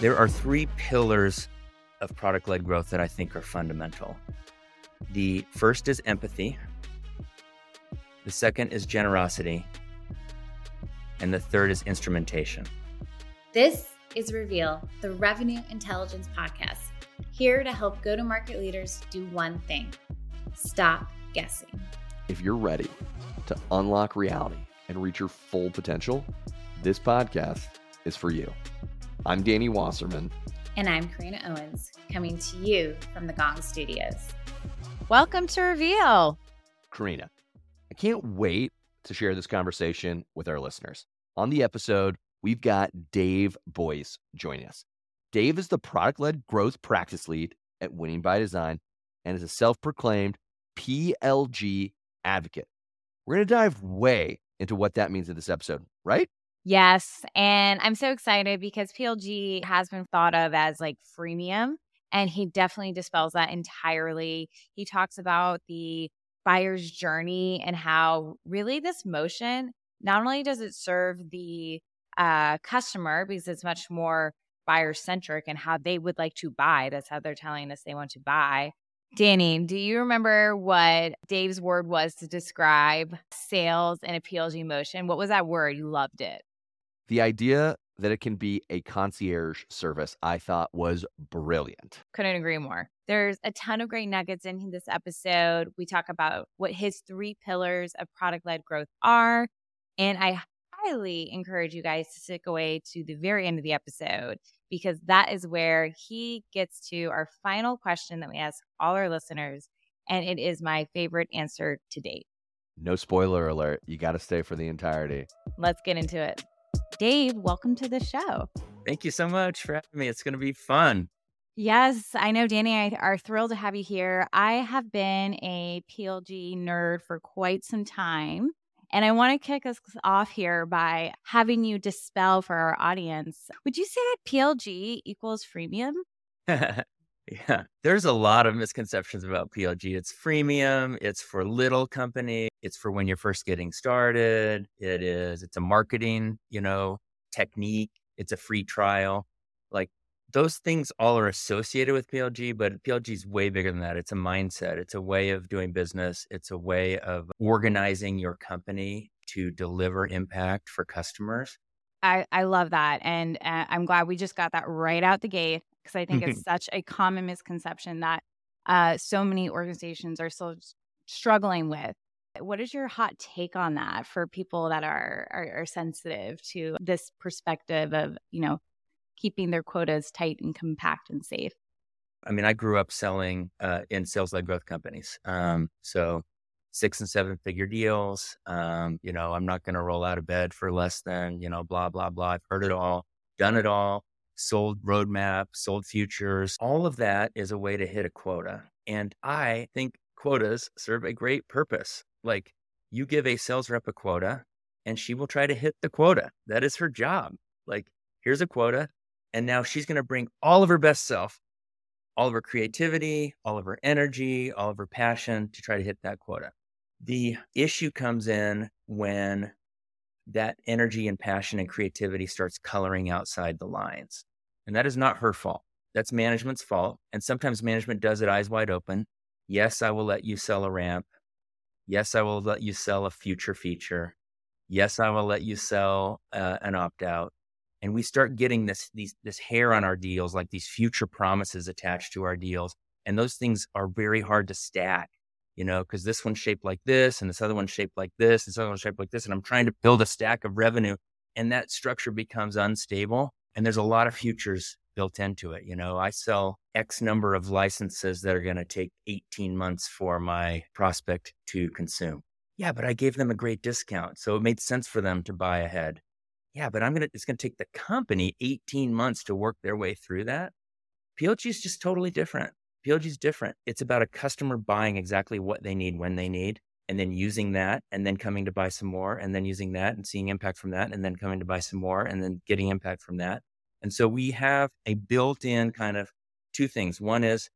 There are three pillars of product led growth that I think are fundamental. The first is empathy, the second is generosity, and the third is instrumentation. This is Reveal, the Revenue Intelligence Podcast, here to help go to market leaders do one thing stop guessing. If you're ready to unlock reality and reach your full potential, this podcast is for you. I'm Danny Wasserman. And I'm Karina Owens, coming to you from the Gong Studios. Welcome to Reveal. Karina, I can't wait to share this conversation with our listeners. On the episode, we've got Dave Boyce joining us. Dave is the product led growth practice lead at Winning by Design and is a self proclaimed PLG advocate. We're going to dive way into what that means in this episode, right? Yes. And I'm so excited because PLG has been thought of as like freemium. And he definitely dispels that entirely. He talks about the buyer's journey and how really this motion not only does it serve the uh, customer because it's much more buyer centric and how they would like to buy. That's how they're telling us they want to buy. Danny, do you remember what Dave's word was to describe sales in a PLG motion? What was that word? You loved it. The idea that it can be a concierge service, I thought was brilliant. Couldn't agree more. There's a ton of great nuggets in this episode. We talk about what his three pillars of product led growth are. And I highly encourage you guys to stick away to the very end of the episode because that is where he gets to our final question that we ask all our listeners. And it is my favorite answer to date. No spoiler alert. You got to stay for the entirety. Let's get into it. Dave, welcome to the show. Thank you so much for having me. It's going to be fun. Yes, I know Danny I are thrilled to have you here. I have been a PLG nerd for quite some time. And I want to kick us off here by having you dispel for our audience. Would you say that PLG equals freemium? yeah, there's a lot of misconceptions about PLG. It's freemium, it's for little company, it's for when you're first getting started. It is, it's a marketing, you know, technique. It's a free trial. Like those things all are associated with PLG, but PLG is way bigger than that. It's a mindset, it's a way of doing business, it's a way of organizing your company to deliver impact for customers. I, I love that. And uh, I'm glad we just got that right out the gate because I think it's such a common misconception that uh, so many organizations are still struggling with. What is your hot take on that for people that are, are, are sensitive to this perspective of, you know, keeping their quotas tight and compact and safe? I mean, I grew up selling uh, in sales led growth companies. Um, so six and seven figure deals. Um, you know, I'm not going to roll out of bed for less than, you know, blah, blah, blah. I've heard it all, done it all, sold roadmap, sold futures. All of that is a way to hit a quota. And I think quotas serve a great purpose. Like you give a sales rep a quota and she will try to hit the quota. That is her job. Like, here's a quota. And now she's going to bring all of her best self, all of her creativity, all of her energy, all of her passion to try to hit that quota. The issue comes in when that energy and passion and creativity starts coloring outside the lines. And that is not her fault. That's management's fault. And sometimes management does it eyes wide open. Yes, I will let you sell a ramp. Yes, I will let you sell a future feature. Yes, I will let you sell uh, an opt out. And we start getting this these this hair on our deals, like these future promises attached to our deals. And those things are very hard to stack, you know, because this one's shaped like this, and this other one's shaped like this, and this other one's shaped like this. And I'm trying to build a stack of revenue, and that structure becomes unstable. And there's a lot of futures built into it. You know, I sell X number of licenses that are going to take 18 months for my prospect to consume. Yeah, but I gave them a great discount. So it made sense for them to buy ahead. Yeah, but I'm going to, it's going to take the company 18 months to work their way through that. PLG is just totally different. PLG is different. It's about a customer buying exactly what they need when they need and then using that and then coming to buy some more and then using that and seeing impact from that and then coming to buy some more and then getting impact from that. And so we have a built in kind of two things. One is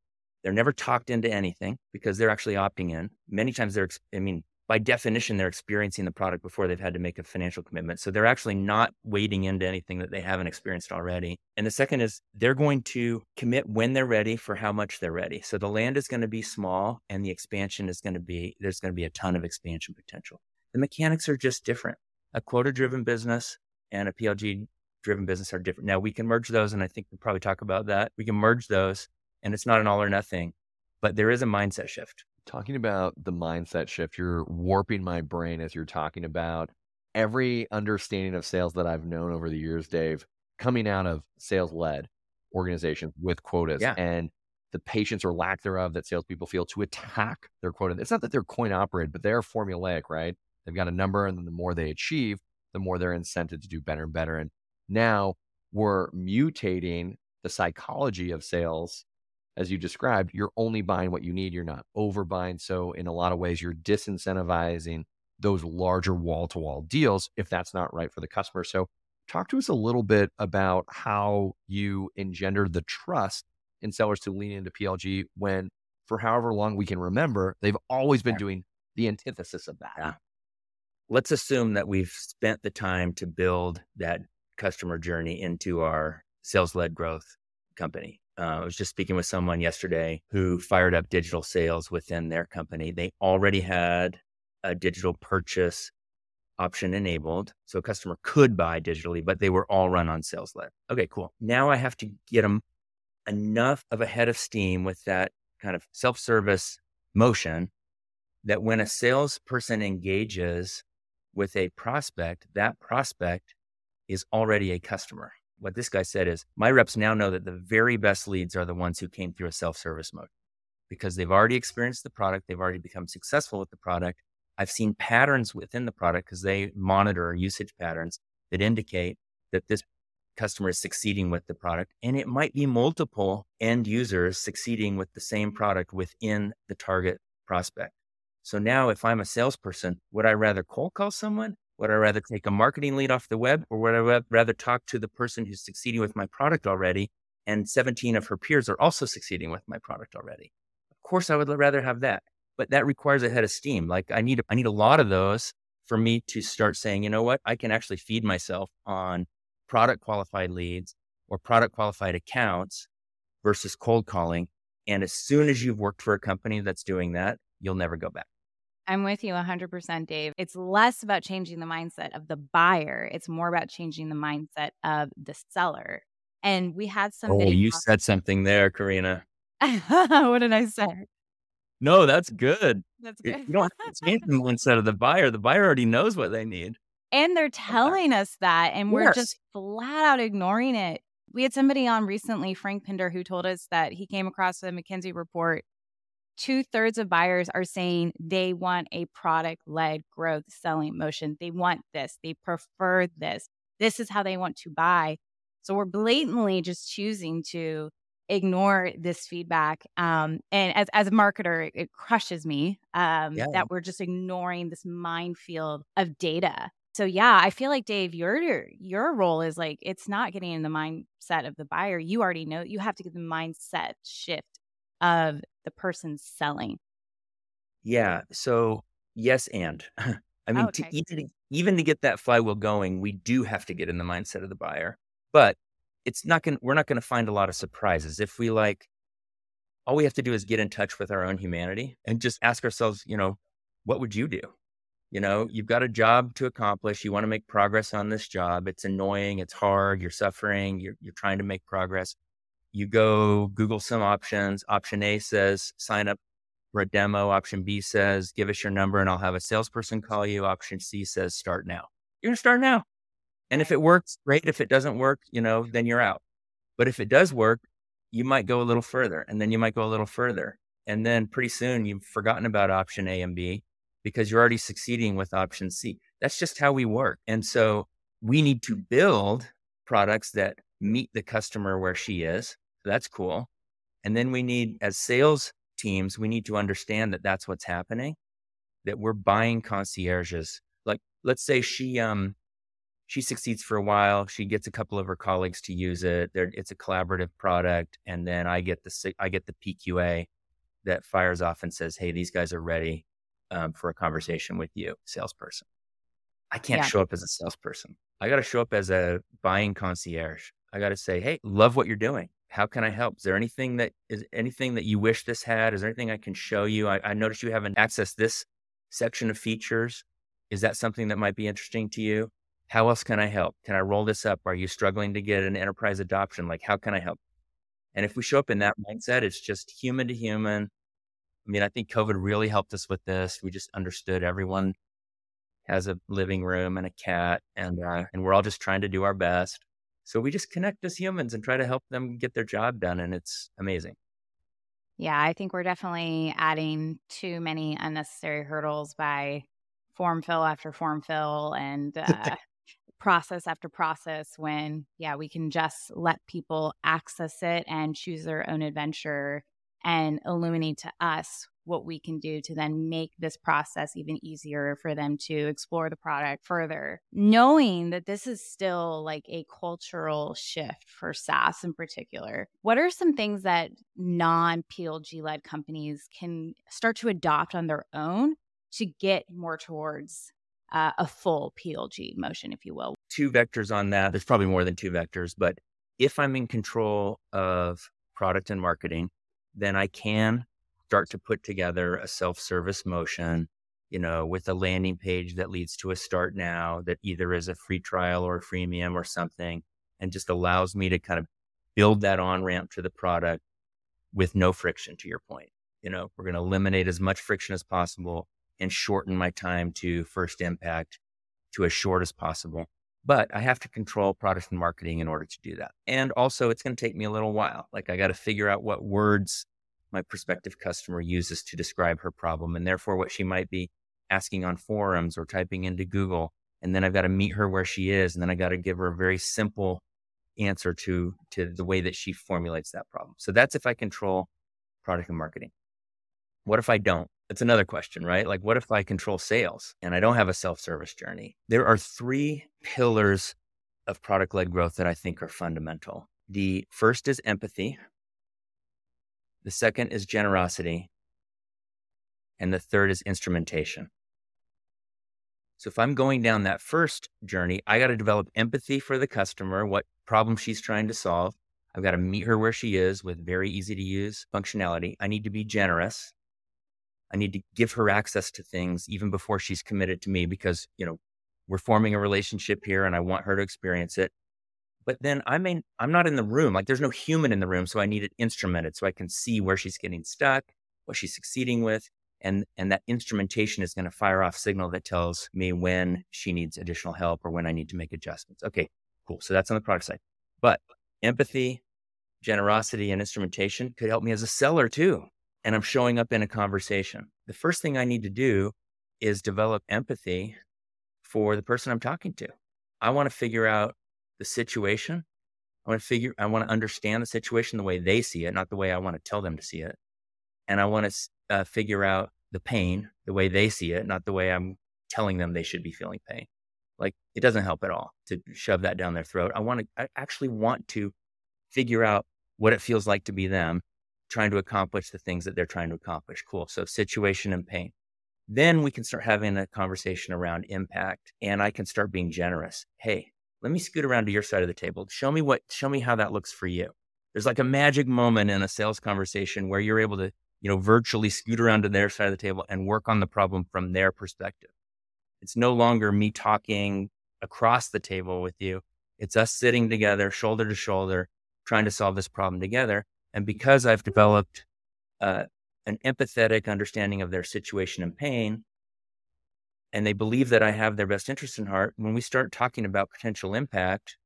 they're never talked into anything because they're actually opting in. Many times they're, I mean, by definition, they're experiencing the product before they've had to make a financial commitment. So they're actually not wading into anything that they haven't experienced already. And the second is they're going to commit when they're ready for how much they're ready. So the land is going to be small and the expansion is going to be, there's going to be a ton of expansion potential. The mechanics are just different. A quota driven business and a PLG driven business are different. Now we can merge those. And I think we'll probably talk about that. We can merge those and it's not an all or nothing, but there is a mindset shift talking about the mindset shift, you're warping my brain as you're talking about every understanding of sales that I've known over the years, Dave, coming out of sales led organizations with quotas yeah. and the patience or lack thereof that salespeople feel to attack their quota. It's not that they're coin operated, but they're formulaic, right? They've got a number, and then the more they achieve, the more they're incented to do better and better. And now we're mutating the psychology of sales as you described, you're only buying what you need. You're not overbuying. So, in a lot of ways, you're disincentivizing those larger wall to wall deals if that's not right for the customer. So, talk to us a little bit about how you engendered the trust in sellers to lean into PLG when, for however long we can remember, they've always been doing the antithesis of that. Yeah. Let's assume that we've spent the time to build that customer journey into our sales led growth company. Uh, I was just speaking with someone yesterday who fired up digital sales within their company. They already had a digital purchase option enabled. So a customer could buy digitally, but they were all run on sales led. Okay, cool. Now I have to get them enough of a head of steam with that kind of self service motion that when a salesperson engages with a prospect, that prospect is already a customer what this guy said is my reps now know that the very best leads are the ones who came through a self-service mode because they've already experienced the product, they've already become successful with the product. I've seen patterns within the product because they monitor usage patterns that indicate that this customer is succeeding with the product. And it might be multiple end users succeeding with the same product within the target prospect. So now, if I'm a salesperson, would I rather cold call someone would I rather take a marketing lead off the web or would I rather talk to the person who's succeeding with my product already? And 17 of her peers are also succeeding with my product already. Of course, I would rather have that, but that requires a head of steam. Like I need, I need a lot of those for me to start saying, you know what, I can actually feed myself on product qualified leads or product qualified accounts versus cold calling. And as soon as you've worked for a company that's doing that, you'll never go back. I'm with you 100%, Dave. It's less about changing the mindset of the buyer, it's more about changing the mindset of the seller. And we had oh, somebody. Oh, you talk- said something there, Karina. what did I say? No, that's good. That's good. You don't have to change the mindset of the buyer. The buyer already knows what they need. And they're telling us that, and we're just flat out ignoring it. We had somebody on recently, Frank Pinder, who told us that he came across a McKinsey report two thirds of buyers are saying they want a product led growth selling motion. They want this, they prefer this. This is how they want to buy. So we're blatantly just choosing to ignore this feedback. Um, and as, as a marketer, it, crushes me um, yeah. that we're just ignoring this minefield of data. So yeah, I feel like Dave, your your role is like it's not getting in the mindset of the buyer. You already know you have to get the mindset shift of the person selling? Yeah. So, yes, and I mean, okay. to, even, even to get that flywheel going, we do have to get in the mindset of the buyer, but it's not going to, we're not going to find a lot of surprises. If we like, all we have to do is get in touch with our own humanity and just ask ourselves, you know, what would you do? You know, you've got a job to accomplish. You want to make progress on this job. It's annoying. It's hard. You're suffering. You're, you're trying to make progress you go Google some options. Option A says sign up for a demo. Option B says give us your number and I'll have a salesperson call you. Option C says start now. You're going to start now. And if it works, great. If it doesn't work, you know, then you're out. But if it does work, you might go a little further and then you might go a little further. And then pretty soon you've forgotten about option A and B because you're already succeeding with option C. That's just how we work. And so we need to build products that meet the customer where she is. So that's cool. And then we need, as sales teams, we need to understand that that's what's happening, that we're buying concierges. Like, let's say she, um, she succeeds for a while. She gets a couple of her colleagues to use it. There, it's a collaborative product, and then I get the I get the PQA that fires off and says, "Hey, these guys are ready. um, for a conversation with you, salesperson. I can't Yeah. show up as a salesperson. I got to show up as a buying concierge. I got to say, hey, love what you're doing. How can I help? Is there anything that is anything that you wish this had? Is there anything I can show you? I, I noticed you haven't accessed this section of features. Is that something that might be interesting to you? How else can I help? Can I roll this up? Are you struggling to get an enterprise adoption? Like, how can I help? And if we show up in that mindset, it's just human to human. I mean, I think COVID really helped us with this. We just understood everyone has a living room and a cat, and uh, and we're all just trying to do our best. So we just connect as humans and try to help them get their job done, and it's amazing. Yeah, I think we're definitely adding too many unnecessary hurdles by form fill after form fill and uh, process after process when, yeah, we can just let people access it and choose their own adventure and illuminate to us what we can do to then make this process even easier for them to explore the product further. Knowing that this is still like a cultural shift for SaaS in particular, what are some things that non PLG led companies can start to adopt on their own to get more towards uh, a full PLG motion, if you will? Two vectors on that. There's probably more than two vectors, but if I'm in control of product and marketing, then I can start to put together a self-service motion, you know, with a landing page that leads to a start now that either is a free trial or a freemium or something, and just allows me to kind of build that on ramp to the product with no friction, to your point. You know, we're going to eliminate as much friction as possible and shorten my time to first impact to as short as possible. But I have to control product and marketing in order to do that. And also, it's going to take me a little while. Like, I got to figure out what words my prospective customer uses to describe her problem and therefore what she might be asking on forums or typing into Google. And then I've got to meet her where she is. And then I got to give her a very simple answer to, to the way that she formulates that problem. So that's if I control product and marketing. What if I don't? That's another question, right? Like, what if I control sales and I don't have a self service journey? There are three pillars of product led growth that I think are fundamental. The first is empathy, the second is generosity. And the third is instrumentation. So if I'm going down that first journey, I got to develop empathy for the customer, what problem she's trying to solve. I've got to meet her where she is with very easy to use functionality. I need to be generous. I need to give her access to things even before she's committed to me because, you know, we're forming a relationship here and I want her to experience it but then I mean, I'm not in the room. Like there's no human in the room. So I need it instrumented so I can see where she's getting stuck, what she's succeeding with. And, and that instrumentation is going to fire off signal that tells me when she needs additional help or when I need to make adjustments. Okay, cool. So that's on the product side. But empathy, generosity, and instrumentation could help me as a seller too. And I'm showing up in a conversation. The first thing I need to do is develop empathy for the person I'm talking to. I want to figure out the situation. I want to figure, I want to understand the situation the way they see it, not the way I want to tell them to see it. And I want to uh, figure out the pain the way they see it, not the way I'm telling them they should be feeling pain. Like it doesn't help at all to shove that down their throat. I want to, I actually want to figure out what it feels like to be them trying to accomplish the things that they're trying to accomplish. Cool. So situation and pain. Then we can start having a conversation around impact and I can start being generous. Hey, let me scoot around to your side of the table. Show me what, show me how that looks for you. There's like a magic moment in a sales conversation where you're able to, you know, virtually scoot around to their side of the table and work on the problem from their perspective. It's no longer me talking across the table with you. It's us sitting together, shoulder to shoulder, trying to solve this problem together. And because I've developed uh, an empathetic understanding of their situation and pain, and they believe that I have their best interest in heart, when we start talking about potential impact,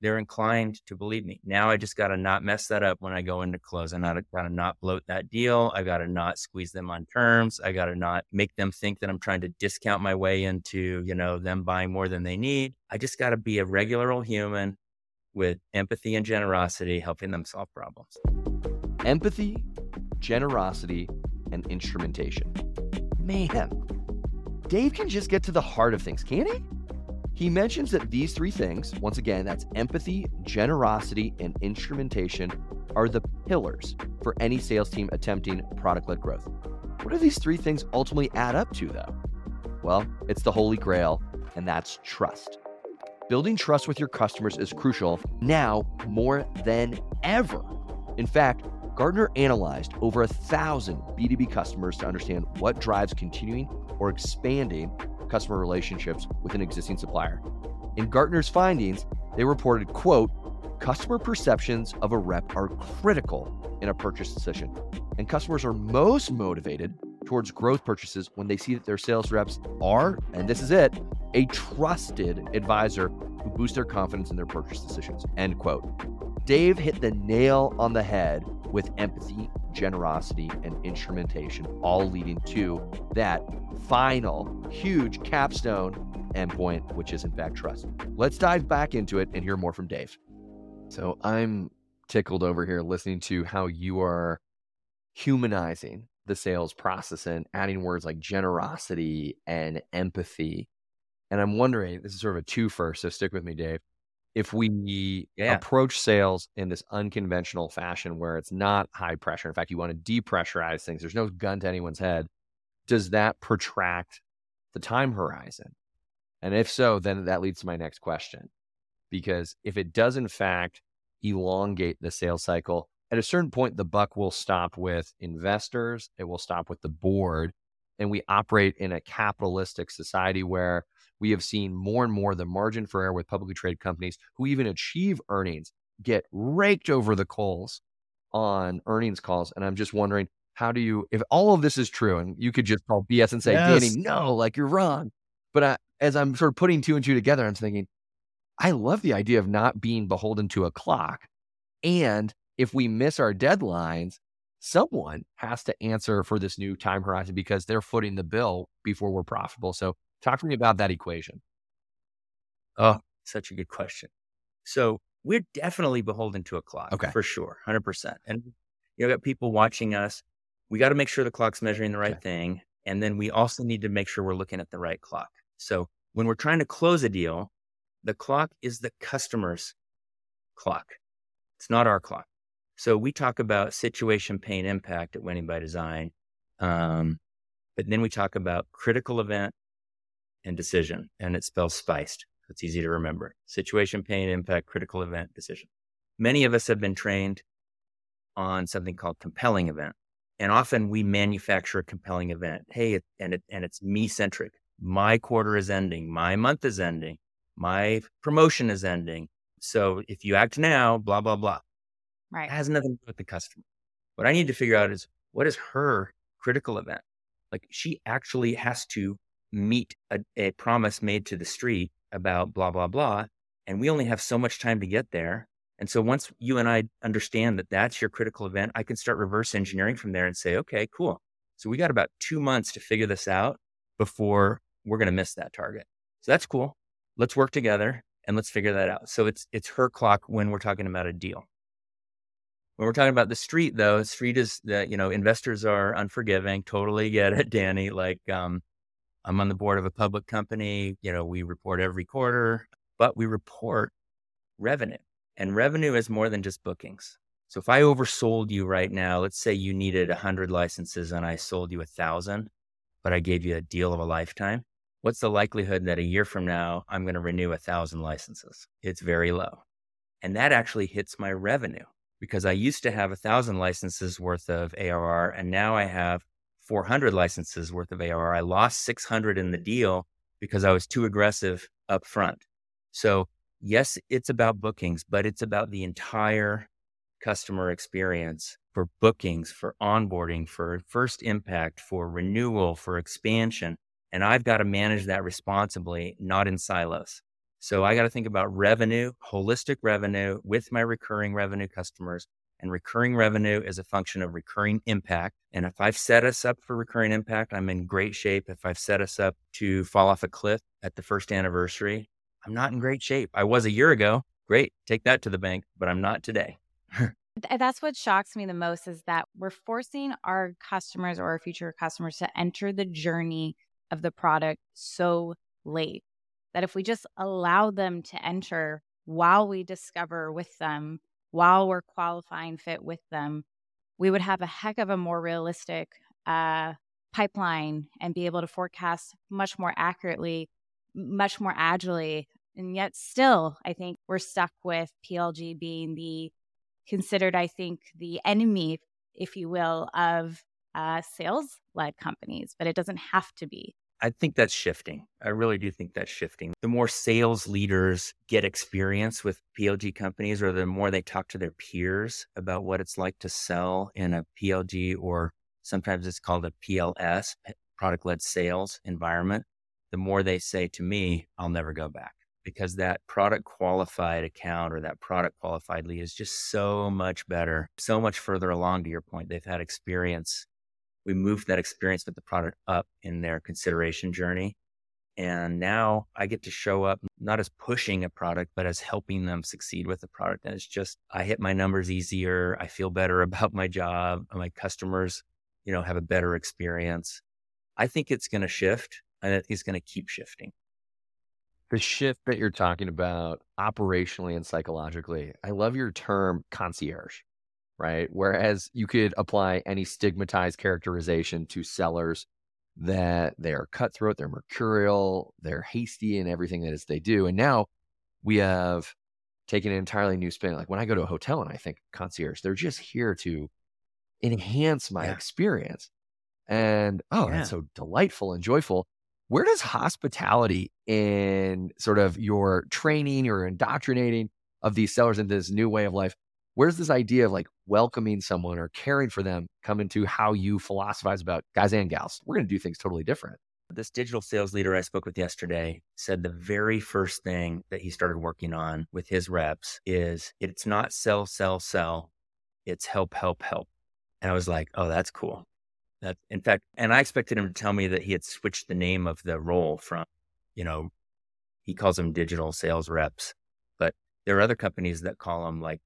they're inclined to believe me. Now I just got to not mess that up when I go into close. I got to not bloat that deal. I got to not squeeze them on terms. I got to not make them think that I'm trying to discount my way into, you know, them buying more than they need. I just got to be a regular old human with empathy and generosity, helping them solve problems. Empathy, generosity, and instrumentation. Man, Dave can just get to the heart of things, can't he? He mentions that these three things, once again, that's empathy, generosity, and instrumentation, are the pillars for any sales team attempting product led growth. What do these three things ultimately add up to, though? Well, it's the holy grail, and that's trust. Building trust with your customers is crucial now more than ever. In fact, Gartner analyzed over a thousand B2B customers to understand what drives continuing or expanding customer relationships with an existing supplier. In Gartner's findings, they reported, quote, customer perceptions of a rep are critical in a purchase decision. And customers are most motivated towards growth purchases when they see that their sales reps are, and this is it, a trusted advisor who boosts their confidence in their purchase decisions. End quote. Dave hit the nail on the head with empathy, generosity, and instrumentation, all leading to that final huge capstone endpoint, which is in fact trust. Let's dive back into it and hear more from Dave. So I'm tickled over here listening to how you are humanizing the sales process and adding words like generosity and empathy. And I'm wondering, this is sort of a two first, so stick with me, Dave. If we Yeah. approach sales in this unconventional fashion where it's not high pressure, in fact, you want to depressurize things, there's no gun to anyone's head, does that protract the time horizon? And if so, then that leads to my next question. Because if it does, in fact, elongate the sales cycle, at a certain point, the buck will stop with investors, it will stop with the board. And we operate in a capitalistic society where we have seen more and more the margin for error with publicly traded companies who even achieve earnings get raked over the coals on earnings calls. And I'm just wondering, how do you, if all of this is true, and you could just call BS and say, Yes. Danny, no, like you're wrong. But I, as I'm sort of putting two and two together, I'm thinking, I love the idea of not being beholden to a clock. And if we miss our deadlines, someone has to answer for this new time horizon because they're footing the bill before we're profitable. So talk to me about that equation. Oh, such a good question. So we're definitely beholden to a clock Okay. for sure, 100%. And you know, got people watching us. We got to make sure the clock's measuring the right Okay. thing. And then we also need to make sure we're looking at the right clock. So when we're trying to close a deal, the clock is the customer's clock. It's not our clock. So we talk about situation, pain, impact at Winning by Design. Um, but then we talk about critical event and decision, and it spells spiced. It's easy to remember. Situation, pain, impact, critical event, decision. Many of us have been trained on something called compelling event. And often we manufacture a compelling event. Hey, it, and it, and it's me centric. My quarter is ending. My month is ending. My promotion is ending. So if you act now, blah, blah, blah. Right. It has nothing to do with the customer. What I need to figure out is what is her critical event? Like she actually has to meet a, a promise made to the street about blah, blah, blah. And we only have so much time to get there. And so once you and I understand that that's your critical event, I can start reverse engineering from there and say, okay, cool. So we got about two months to figure this out before we're going to miss that target. So that's cool. Let's work together and let's figure that out. So it's it's her clock when we're talking about a deal. When we're talking about the street, though, street is that you know investors are unforgiving. Totally get it, Danny. Like um, I'm on the board of a public company. You know, we report every quarter, but we report revenue, and revenue is more than just bookings. So if I oversold you right now, let's say you needed 100 licenses and I sold you a thousand, but I gave you a deal of a lifetime. What's the likelihood that a year from now I'm going to renew a thousand licenses? It's very low. And that actually hits my revenue because I used to have a thousand licenses worth of ARR and now I have 400 licenses worth of ARR. I lost 600 in the mm. deal because I was too aggressive up front. So yes, it's about bookings, but it's about the entire customer experience for bookings, for onboarding, for first impact, for renewal, for expansion. And I've got to manage that responsibly, not in silos. So I got to think about revenue, holistic revenue with my recurring revenue customers. And recurring revenue is a function of recurring impact. And if I've set us up for recurring impact, I'm in great shape. If I've set us up to fall off a cliff at the first anniversary, I'm not in great shape. I was a year ago. Great. Take that to the bank, but I'm not today. That's what shocks me the most is that we're forcing our customers or our future customers to enter the journey of the product so late that if we just allow them to enter while we discover with them, while we're qualifying fit with them, we would have a heck of a more realistic uh, pipeline and be able to forecast much more accurately, much more agilely. And yet, still, I think we're stuck with PLG being the considered, I think, the enemy, if you will, of uh, sales led companies, but it doesn't have to be. I think that's shifting. I really do think that's shifting. The more sales leaders get experience with PLG companies, or the more they talk to their peers about what it's like to sell in a PLG, or sometimes it's called a PLS, product led sales environment, the more they say to me, I'll never go back because that product qualified account or that product qualified lead is just so much better, so much further along to your point. They've had experience we moved that experience with the product up in their consideration journey. And now I get to show up not as pushing a product, but as helping them succeed with the product. And it's just, I hit my numbers easier. I feel better about my job. My customers, you know, have a better experience. I think it's going to shift. Think it's going to keep shifting. The shift that you're talking about operationally and psychologically, I love your term concierge right? Whereas you could apply any stigmatized characterization to sellers that they are cutthroat, they're mercurial, they're hasty in everything that is they do. And now we have taken an entirely new spin. Like when I go to a hotel and I think concierge, they're just here to enhance my yeah. experience. And oh, yeah. that's so delightful and joyful. Where does hospitality in sort of your training or indoctrinating of these sellers into this new way of life? where's this idea of like welcoming someone or caring for them come into how you philosophize about guys and gals? We're going to do things totally different. This digital sales leader I spoke with yesterday said the very first thing that he started working on with his reps is it's not sell, sell, sell, it's help, help, help. And I was like, oh, that's cool. That, in fact, and I expected him to tell me that he had switched the name of the role from, you know, he calls them digital sales reps, but there are other companies that call them like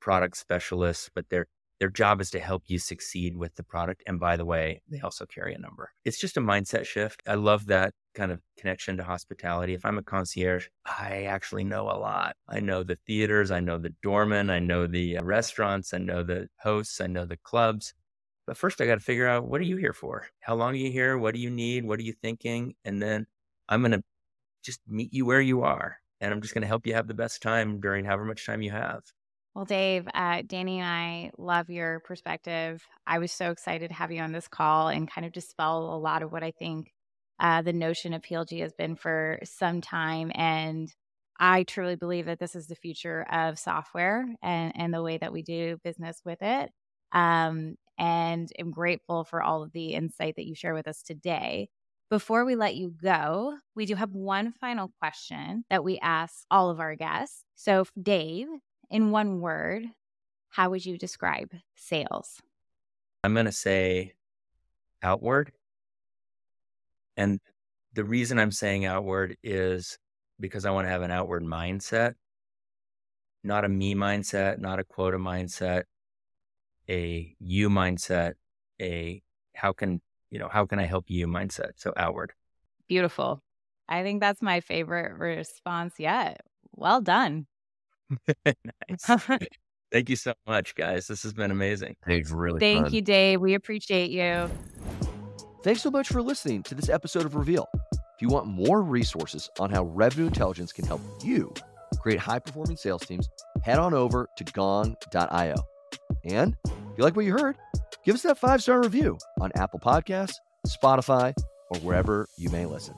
product specialists, but their their job is to help you succeed with the product. And by the way, they also carry a number. It's just a mindset shift. I love that kind of connection to hospitality. If I'm a concierge, I actually know a lot. I know the theaters, I know the doorman, I know the uh, restaurants, I know the hosts, I know the clubs. But first, I got to figure out what are you here for? How long are you here? What do you need? What are you thinking? And then I'm going to just meet you where you are. And I'm just going to help you have the best time during however much time you have. Well, Dave, uh, Danny and I love your perspective. I was so excited to have you on this call and kind of dispel a lot of what I think uh, the notion of PLG has been for some time. And I truly believe that this is the future of software and, and the way that we do business with it. Um, and I'm grateful for all of the insight that you share with us today. Before we let you go, we do have one final question that we ask all of our guests. So, Dave, in one word, how would you describe sales? I'm going to say outward. And the reason I'm saying outward is because I want to have an outward mindset, not a me mindset, not a quota mindset, a you mindset, a how can, you know, how can I help you mindset? So outward. Beautiful. I think that's my favorite response yet. Well done. nice. Thank you so much, guys. This has been amazing. It's really Thank fun. you, Dave. We appreciate you. Thanks so much for listening to this episode of Reveal. If you want more resources on how revenue intelligence can help you create high performing sales teams, head on over to gong.io. And if you like what you heard, give us that five star review on Apple Podcasts, Spotify, or wherever you may listen.